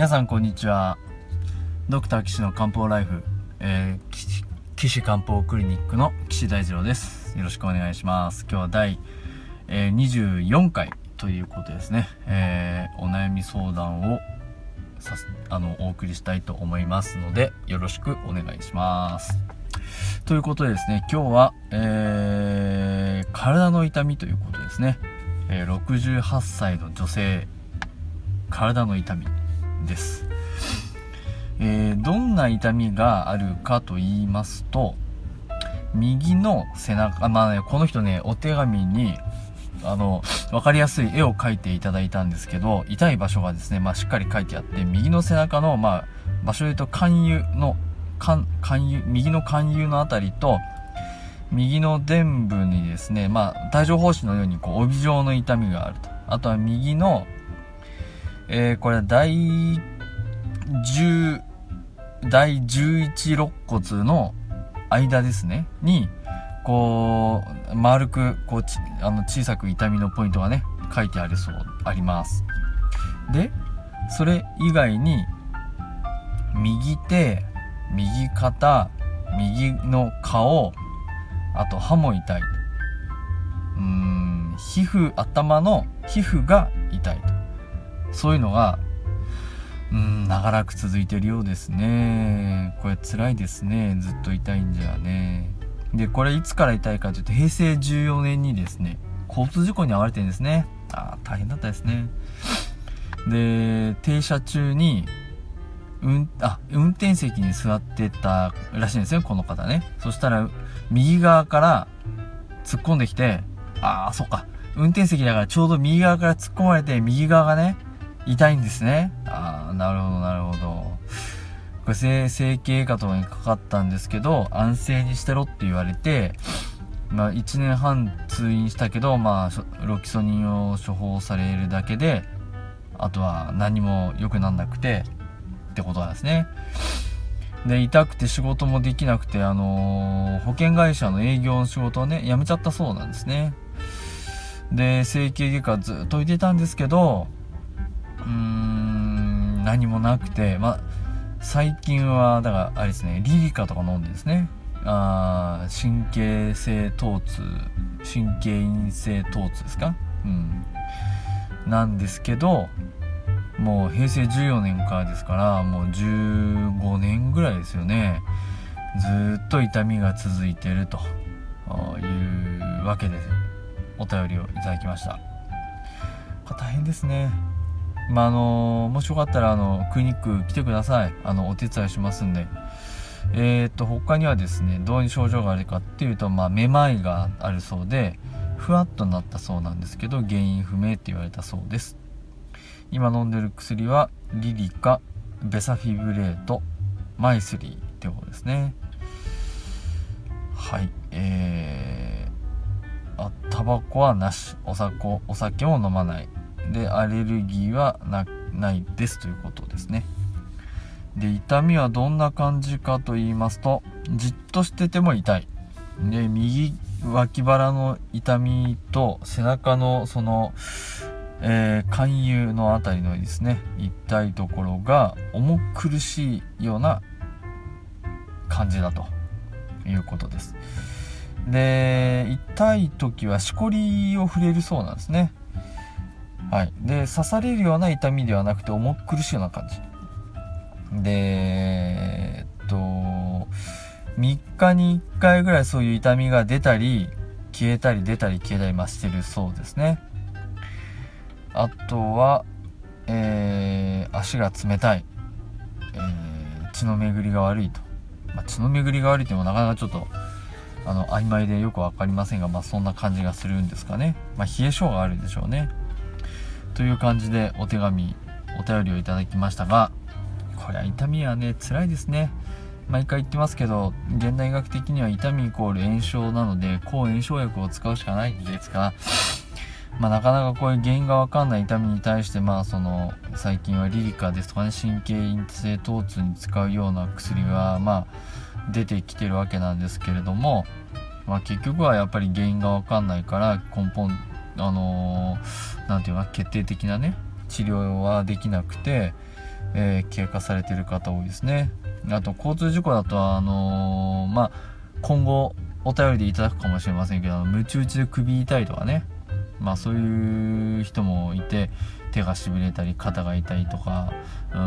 皆さんこんにちは。ドクター岸の漢方ライフ、えー、岸岸漢方クリニックの岸大二郎です。よろしくお願いします。今日は第、えー、24回ということですね、えー、お悩み相談をさあのお送りしたいと思いますのでよろしくお願いします。ということでですね今日は、えー、体の痛みということですね、え、68歳の女性体の痛み。です、えー、どんな痛みがあるかと言いますと右の背中まあねこの人ねお手紙にあの分かりやすい絵を描いていただいたんですけど痛い場所がですね、まあ、しっかり書いてあって右の背中の、まあ、場所で言うと肝油の肝油右の肝油の辺りと右の臀部にですね、まあ、帯状疱疹のようにこう帯状の痛みがあると。あとは右のえー、これ第10第11肋骨の間ですね。にこう丸くこうちあの小さく痛みのポイントがね書いてありそうあります。でそれ以外に右手右肩右の顔あと歯も痛い。うん皮膚頭の皮膚が痛いと。そういうのが、うん、長らく続いてるようですね。これ辛いですね。ずっと痛いんじゃね。で、これいつから痛いかというと、平成14年にですね、交通事故に遭われてるんですね。ああ、大変だったですね。で、停車中に、うん、あ、運転席に座ってたらしいんですよ、この方ね。そしたら、右側から突っ込んできて、ああ、そっか。運転席だからちょうど右側から突っ込まれて、右側がね、痛いんですね。ああ、なるほど、なるほど。これ整整形外科とかにかかったんですけど、安静にしてろって言われて、まあ、1年半通院したけど、まあ、ロキソニンを処方されるだけで、あとは何も良くなんなくて、ってことなんですね。で、痛くて仕事もできなくて、あのー、保険会社の営業の仕事をね、辞めちゃったそうなんですね。で、整形外科ずっと行ってたんですけど、うーん何もなくてまあ最近はだからあれですねリリカとか飲んでですね。あ神経性疼痛神経陰性疼痛ですか？うん。なんですけどもう平成14年からですからもう15年ぐらいですよね。ずっと痛みが続いてるというわけでお便りをいただきました。大変ですね。まあ、あのもしよかったらあのクリニック来てください。あのお手伝いしますんで。えー、っと他にはですねどういう症状があるかっていうと、まあ、めまいがあるそうでふわっとなったそうなんですけど原因不明って言われたそうです。今飲んでる薬はリリカベサフィブレートマイスリーってことですね。はい。えー、あタバコはなし。お酒お酒も飲まない。でアレルギーはないですということですね。で痛みはどんな感じかと言いますとじっとしてても痛い。で右脇腹の痛みと背中のその、えー、肝油の辺りのですね痛いところが重苦しいような感じだと。いうことです。で痛い時はしこりを触れるそうなんですね。はい、で刺されるような痛みではなくて重苦しいような感じ。でえっと3日に1回ぐらいそういう痛みが出たり消えたり出たり消えたりましてるそうですね。あとは、えー、足が冷たい、えー、血の巡りが悪いと、まあ、血の巡りが悪いってもなかなかちょっとあの曖昧でよく分かりませんが、まあ、そんな感じがするんですかね、まあ、冷え性があるんでしょうね。という感じでお手紙お便りをいただきましたがこれは痛みはね辛いですね。毎回言ってますけど現代医学的には痛みイコール炎症なので抗炎症薬を使うしかないんですがまあ、なかなかこういう原因が分かんない痛みに対してまあその最近はリリカですとかね神経陰性疼痛に使うような薬がまあ出てきてるわけなんですけれども、まあ、結局はやっぱり原因が分かんないから根本あのー、て言うか決定的なね治療はできなくてえー、経過されてる方多いですね。あと交通事故だとあのー、まあ今後お便りでいただくかもしれませんけどムチ打ちで首痛いとかね。まあそういう人もいて手がしびれたり肩が痛いとかうー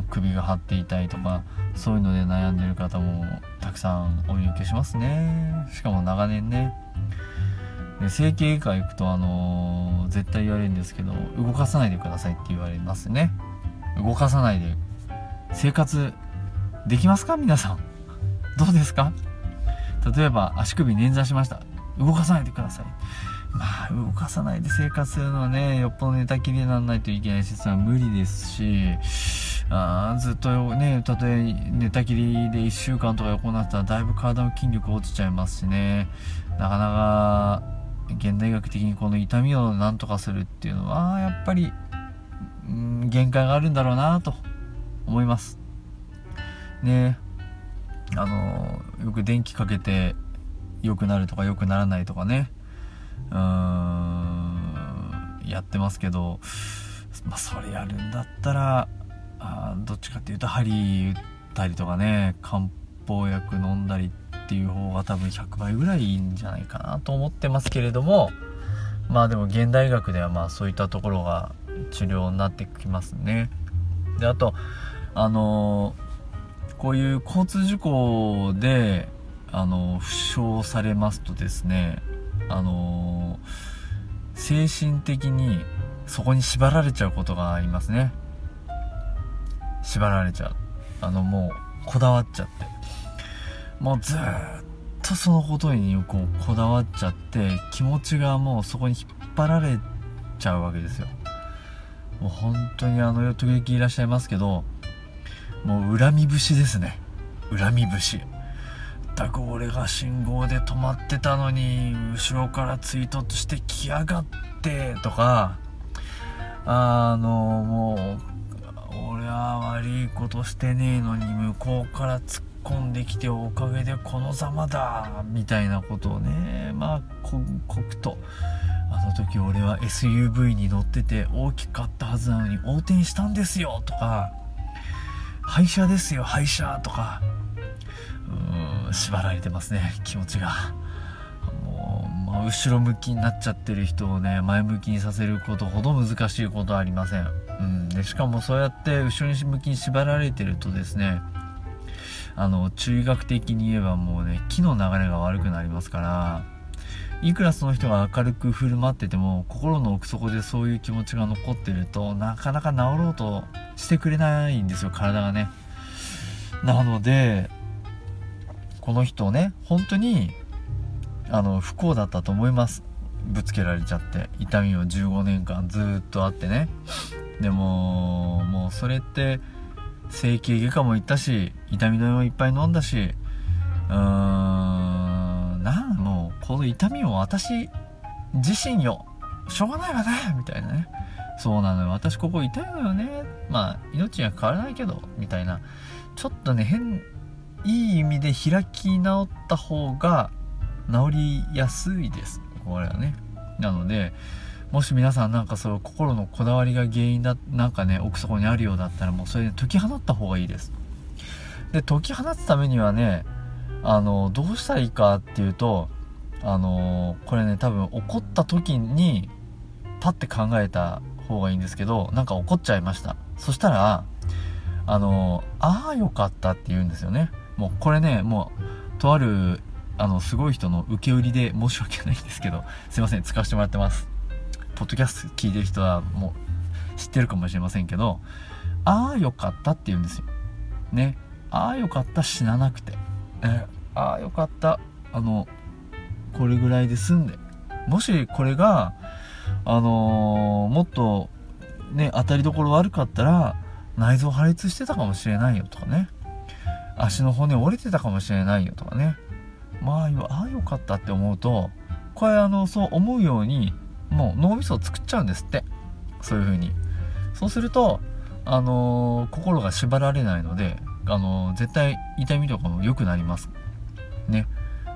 ん首が張って痛いとかそういうので悩んでる方もたくさんお見受けしますね。しかも長年ね。整形外科行くとあのー、絶対言われるんですけど動かさないでくださいって言われますね。動かさないで。生活できますか？皆さん。どうですか？例えば足首捻挫しました。動かさないでください。まあ動かさないで生活するのはねよっぽど寝たきりにならないといけないしそれは無理ですしあずっとねたとえ寝たきりで1週間とか横になったらだいぶ体の筋力落ちちゃいますしね。なかなか現代学的にこの痛みをなんとかするっていうのはやっぱり、うん、限界があるんだろうなと思います。ね。あのよく電気かけて良くなるとか良くならないとかね。うーんやってますけど、まあ、それやるんだったらあどっちかっていうと針打ったりとかね漢方薬飲んだりってっていう方が多分100倍ぐらいいいんじゃないかなと思ってますけれどもまあでも現代医学ではまあそういったところが治療になってきますね。であとあのー、こういう交通事故であの負傷されますとですねあの精神的にそこに縛られちゃうことがありますね。縛られちゃう。あのもうこだわっちゃって。もうずっとそのことにこうこだわっちゃって気持ちがもうそこに引っ張られちゃうわけですよ。もう本当にあの時々いらっしゃいますけどもう恨み節ですね。恨み節。全く俺が信号で止まってたのに後ろから追突してきやがってとかあのもう俺は悪いことしてねえのに向こうから突っ込んできておかげでこのざまだみたいなことをねまあ刻々とあの時俺は SUV に乗ってて大きかったはずなのに横転したんですよとか廃車ですよ廃車とかうーん縛られてますね気持ちが。もう、ま、後ろ向きになっちゃってる人をね前向きにさせることほど難しいことはありません、うん、でしかもそうやって後ろ向きに縛られてるとですねあの中学的に言えばもうね木の流れが悪くなりますからいくらその人が明るく振る舞ってても心の奥底でそういう気持ちが残ってるとなかなか治ろうとしてくれないんですよ体がね。なのでこの人ね本当にあの不幸だったと思います。ぶつけられちゃって痛みは15年間ずっとあってね。でももうそれって整形外科も行ったし痛み止めもいっぱい飲んだしうーんなんもうこの痛みを私自身よ。しょうがないわね。みたいなね。そうなのよ。私ここ痛いのよね。まあ命には変わらないけどみたいな。ちょっとね変いい意味で開き直った方が治りやすいです。これはね。なのでもし皆さんなんかそう心のこだわりが原因だなんかね奥底にあるようだったらもうそれで解き放った方がいいです。で解き放つためにはねあのどうしたらいいかっていうとあのこれね多分怒った時にパッて考えた方がいいんですけどなんか怒っちゃいました。そしたらあのああよかったって言うんですよね。もうこれね、もう、とある、あの、すごい人の受け売りで申し訳ないんですけど、すいません、使わせてもらってます。ポッドキャスト聞いてる人はもう知ってるかもしれませんけど、ああよかったって言うんですよ。ね。ああよかった死ななくて。えああよかった。あの、これぐらいで済んで。もしこれが、あのー、もっとね、当たりどころ悪かったら、内臓破裂してたかもしれないよとかね。足の骨折れてたかもしれないよとかねまあああよかったって思うとこれあのそう思うようにもう脳みそを作っちゃうんですって。そういう風に。そうするとあのー、心が縛られないので、あのー、絶対痛みとかも良くなります。ね。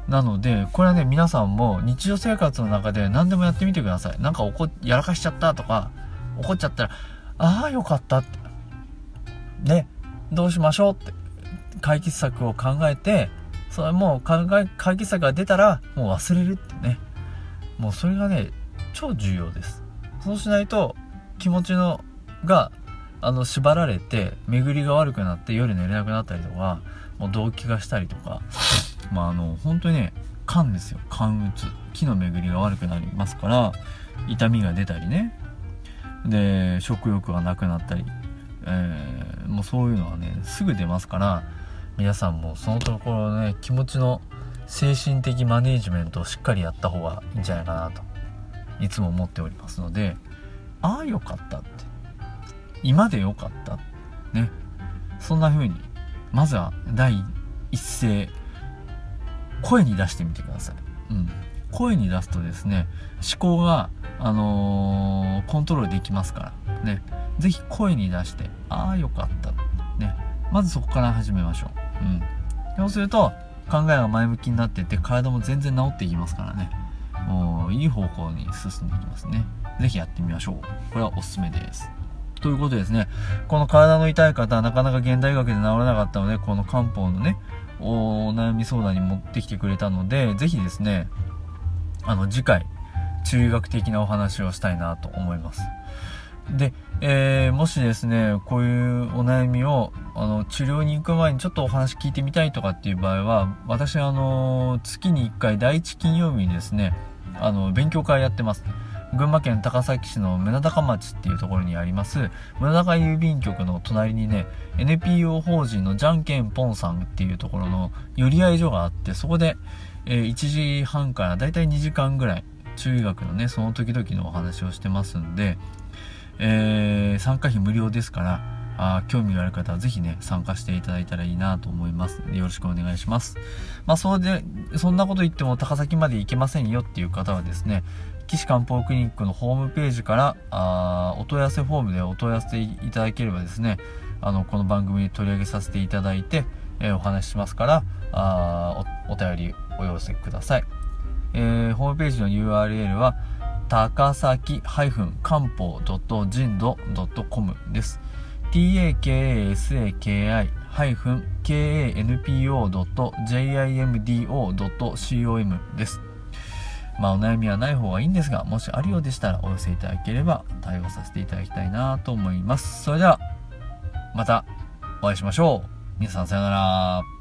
なのでこれはね皆さんも日常生活の中で何でもやってみてください。なんか怒やらかしちゃったとか怒っちゃったらああよかったって。で、どうしましょうって。解決策を考えて、それもう考え、解決策が出たらもう忘れるってね。もうそれがね、超重要です。そうしないと気持ちのがあの縛られて巡りが悪くなって夜寝れなくなったりとかもう動悸がしたりとかまああの本当にね肝ですよ。肝鬱気の巡りが悪くなりますから痛みが出たりね。で食欲がなくなったり、えー、もうそういうのはねすぐ出ますから皆さんもそのところね気持ちの精神的マネージメントをしっかりやった方がいいんじゃないかなと。いつも思っておりますのでああよかったって今でよかったねそんな風にまずは第一声声に出してみてください、うん、声に出すとですね思考が、あのー、コントロールできますからね。是非声に出してああよかったね。まずそこから始めましょう、うん、そうすると考えが前向きになっていって体も全然治っていきますからね。いい方向に進んでいきますね是非やってみましょうこれはおすすめですということですね。この体の痛い方はなかなか現代医学で治らなかったので、この漢方のね、お悩み相談に持ってきてくれたので、ぜひですね、あの、次回、中医学的なお話をしたいなと思います。で、えー、もしですね、こういうお悩みを、あの、治療に行く前にちょっとお話聞いてみたいとかっていう場合は、私、あの、月に1回、第1金曜日にですね、あの、勉強会やってます。群馬県高崎市の宗高町っていうところにあります宗高郵便局の隣にね NPO 法人のじゃんけんぽんさんっていうところの寄り合い所があってそこで、えー、1時半からだいたい2時間ぐらい中学のねその時々のお話をしてますんで、えー、参加費無料ですからあ興味がある方はぜひね、参加していただいたらいいなと思います。よろしくお願いします。まあ、そうで、そんなこと言っても高崎まで行けませんよっていう方はですね、岸漢方クリニックのホームページからあお問い合わせフォームでお問い合わせいただければですねあのこの番組に取り上げさせていただいて、えー、お話ししますからあおお便りお寄せください、えー、ホームページの URL は高崎漢方人道 .com です takasaki-kanpo.jimdo.com ですまあ、お悩みはない方がいいんですが、もしあるようでしたらお寄せいただければ対応させていただきたいなと思います。それでは、またお会いしましょう。皆さんさようなら。